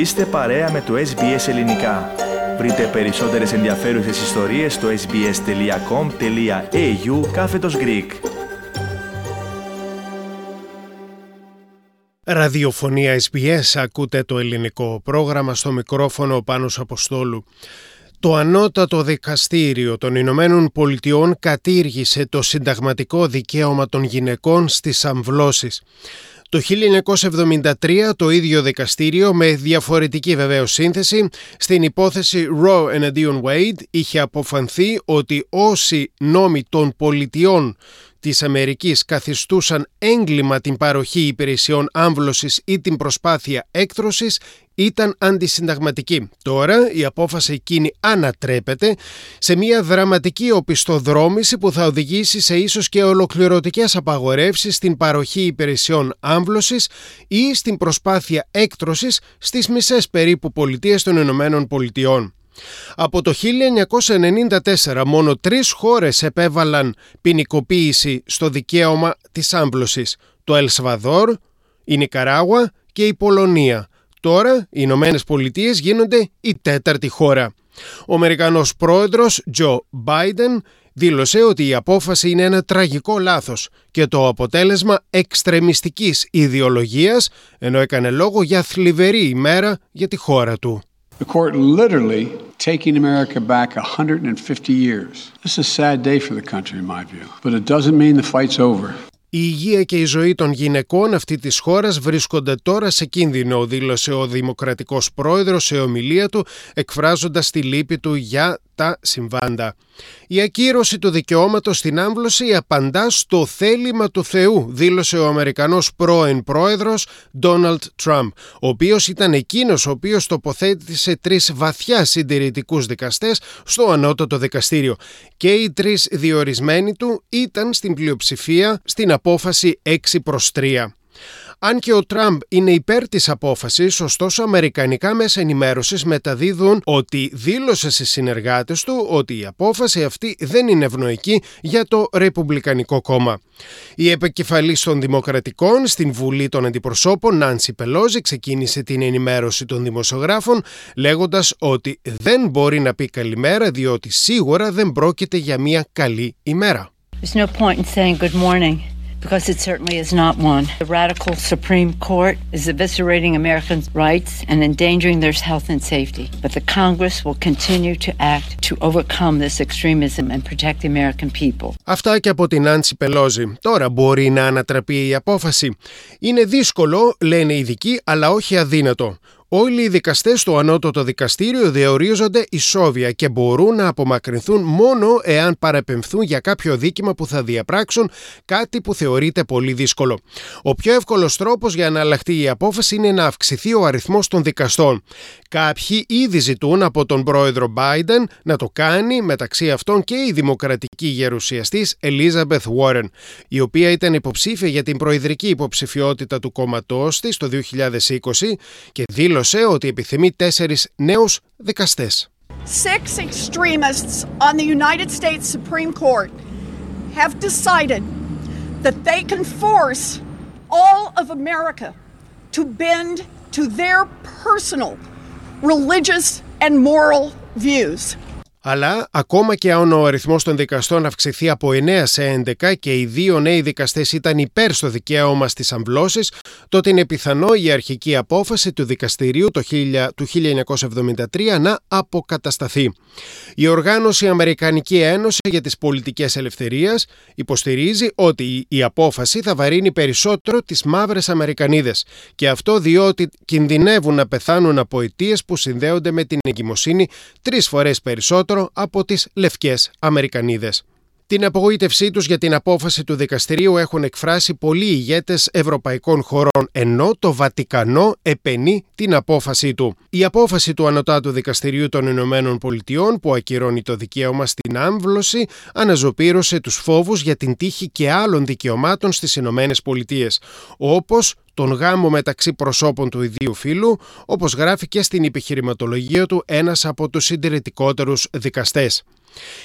Είστε παρέα με το SBS Ελληνικά. Βρείτε περισσότερες ενδιαφέρουσες ιστορίες στο sbs.com.au κάθετος Greek. Ραδιοφωνία SBS, ακούτε το ελληνικό πρόγραμμα στο μικρόφωνο Πάνος Αποστόλου. Το ανώτατο δικαστήριο των Ηνωμένων Πολιτειών κατήργησε το συνταγματικό δικαίωμα των γυναικών στις αμβλώσεις. Το 1973 το ίδιο δικαστήριο με διαφορετική βεβαίως σύνθεση στην υπόθεση Roe εναντίον Wade είχε αποφανθεί ότι όσοι νόμοι των πολιτιών της Αμερικής καθιστούσαν έγκλημα την παροχή υπηρεσιών άμβλωσης ή την προσπάθεια έκτρωσης ήταν αντισυνταγματική. Τώρα η απόφαση εκείνη ανατρέπεται σε μια δραματική οπισθοδρόμηση που θα οδηγήσει σε ίσως και ολοκληρωτικές απαγορεύσεις στην παροχή υπηρεσιών άμβλωσης ή στην προσπάθεια έκτρωσης στις μισές περίπου πολιτείες των Ηνωμένων Πολιτειών. Από το 1994 μόνο τρεις χώρες επέβαλαν ποινικοποίηση στο δικαίωμα της άμβλωσης. Το Ελσβαδόρ, η Νικαράγουα και η Πολωνία. Τώρα οι Ηνωμένες Πολιτείες γίνονται η τέταρτη χώρα. Ο Αμερικανός πρόεδρος Τζο Μπάιντεν δήλωσε ότι η απόφαση είναι ένα τραγικό λάθος και το αποτέλεσμα εξτρεμιστικής ιδεολογίας ενώ έκανε λόγο για θλιβερή ημέρα για τη χώρα του. The court literally taking America back 150 years. This is a sad day for the country, in my view. But it doesn't mean the fight's over. Η υγεία και η ζωή των γυναικών αυτή της χώρας βρίσκονται τώρα σε κίνδυνο, δήλωσε ο Δημοκρατικός Πρόεδρος σε ομιλία του, εκφράζοντας τη λύπη του για τα συμβάντα. Η ακύρωση του δικαιώματος στην άμβλωση απαντά στο θέλημα του Θεού, δήλωσε ο Αμερικανός πρώην πρόεδρος Ντόναλτ Τραμπ, ο οποίος ήταν εκείνος ο οποίος τοποθέτησε τρεις βαθιά συντηρητικούς δικαστές στο ανώτατο δικαστήριο. Και οι τρεις διορισμένοι του ήταν στην πλειοψηφία στην απόφαση 6 προς 3. Αν και ο Τραμπ είναι υπέρ της απόφασης, ωστόσο αμερικανικά μέσα ενημέρωσης μεταδίδουν ότι δήλωσε στις συνεργάτες του ότι η απόφαση αυτή δεν είναι ευνοϊκή για το Ρεπουμπλικανικό κόμμα. Η επικεφαλής των Δημοκρατικών στην Βουλή των Αντιπροσώπων, Νάντσι Πελόζη, ξεκίνησε την ενημέρωση των δημοσιογράφων λέγοντας ότι δεν μπορεί να πει καλημέρα διότι σίγουρα δεν πρόκειται για μια καλή ημέρα. There's no point in saying good morning because it certainly is not one. The radical Supreme Court is eviscerating Americans' rights and endangering their health and safety. But the Congress will continue to act to overcome this extremism and protect the American people. Αυτά και από την Άντσι Πελόζη. Τώρα μπορεί να ανατραπεί η απόφαση. Είναι δύσκολο, λένε οι ειδικοί, αλλά όχι αδύνατο. Όλοι οι δικαστές στο ανώτατο δικαστήριο διορίζονται ισόβια και μπορούν να απομακρυνθούν μόνο εάν παραπεμφθούν για κάποιο δίκημα που θα διαπράξουν, κάτι που θεωρείται πολύ δύσκολο. Ο πιο εύκολος τρόπος για να αλλάχτεί η απόφαση είναι να αυξηθεί ο αριθμός των δικαστών. Κάποιοι ήδη ζητούν από τον πρόεδρο Biden να το κάνει, μεταξύ αυτών και η δημοκρατική γερουσιαστής Elizabeth Warren, η οποία ήταν υποψήφια για την προεδρική υποψηφιότητα του κόμματός της το 2020 και δήλωσε δήλωσε ότι επιθυμεί τέσσερις νέους δικαστές. Six extremists on the United States Supreme Court have decided that they can force all of America to bend to their personal religious and moral views. Αλλά ακόμα και αν ο αριθμός των δικαστών αυξηθεί από 9 σε 11 και οι δύο νέοι δικαστές ήταν υπέρ στο δικαίωμα στις αμβλώσεις, τότε είναι πιθανό η αρχική απόφαση του δικαστηρίου το 1973 να αποκατασταθεί. Η οργάνωση Αμερικανική Ένωση για τις Πολιτικές Ελευθερίες υποστηρίζει ότι η απόφαση θα βαρύνει περισσότερο τις μαύρες Αμερικανίδες και αυτό διότι κινδυνεύουν να πεθάνουν από αιτίες που συνδέονται με την εγκυμοσύνη τρεις φορές περισσότερο από τις λευκές Αμερικανίδες. Την απογοήτευσή τους για την απόφαση του δικαστηρίου έχουν εκφράσει πολλοί ηγέτες ευρωπαϊκών χωρών, ενώ το Βατικανό επενεί την απόφαση του. Η απόφαση του Ανωτάτου Δικαστηρίου των Ηνωμένων Πολιτειών, που ακυρώνει το δικαίωμα στην άμβλωση, αναζωπήρωσε τους φόβους για την τύχη και άλλων δικαιωμάτων στις Ηνωμένες Πολιτείες, όπως τον γάμο μεταξύ προσώπων του ιδίου φύλου, όπως γράφει και στην επιχειρηματολογία του ένας από τους συντηρητικότερους δικαστές.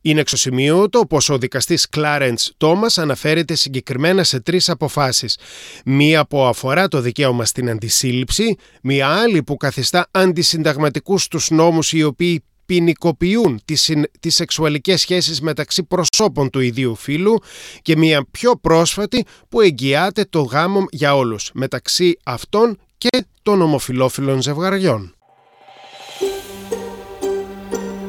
Είναι εξωσημείωτο πως ο δικαστής Κλάρεντς Τόμας αναφέρεται συγκεκριμένα σε τρεις αποφάσεις. Μία που αφορά το δικαίωμα στην αντισύλληψη, μία άλλη που καθιστά αντισυνταγματικούς τους νόμους οι οποίοι ποινικοποιούν τις, τις σεξουαλικές σχέσεις μεταξύ προσώπων του ιδίου φύλου και μια πιο πρόσφατη που εγγυάται το γάμο για όλους μεταξύ αυτών και των ομοφιλόφιλων ζευγαριών.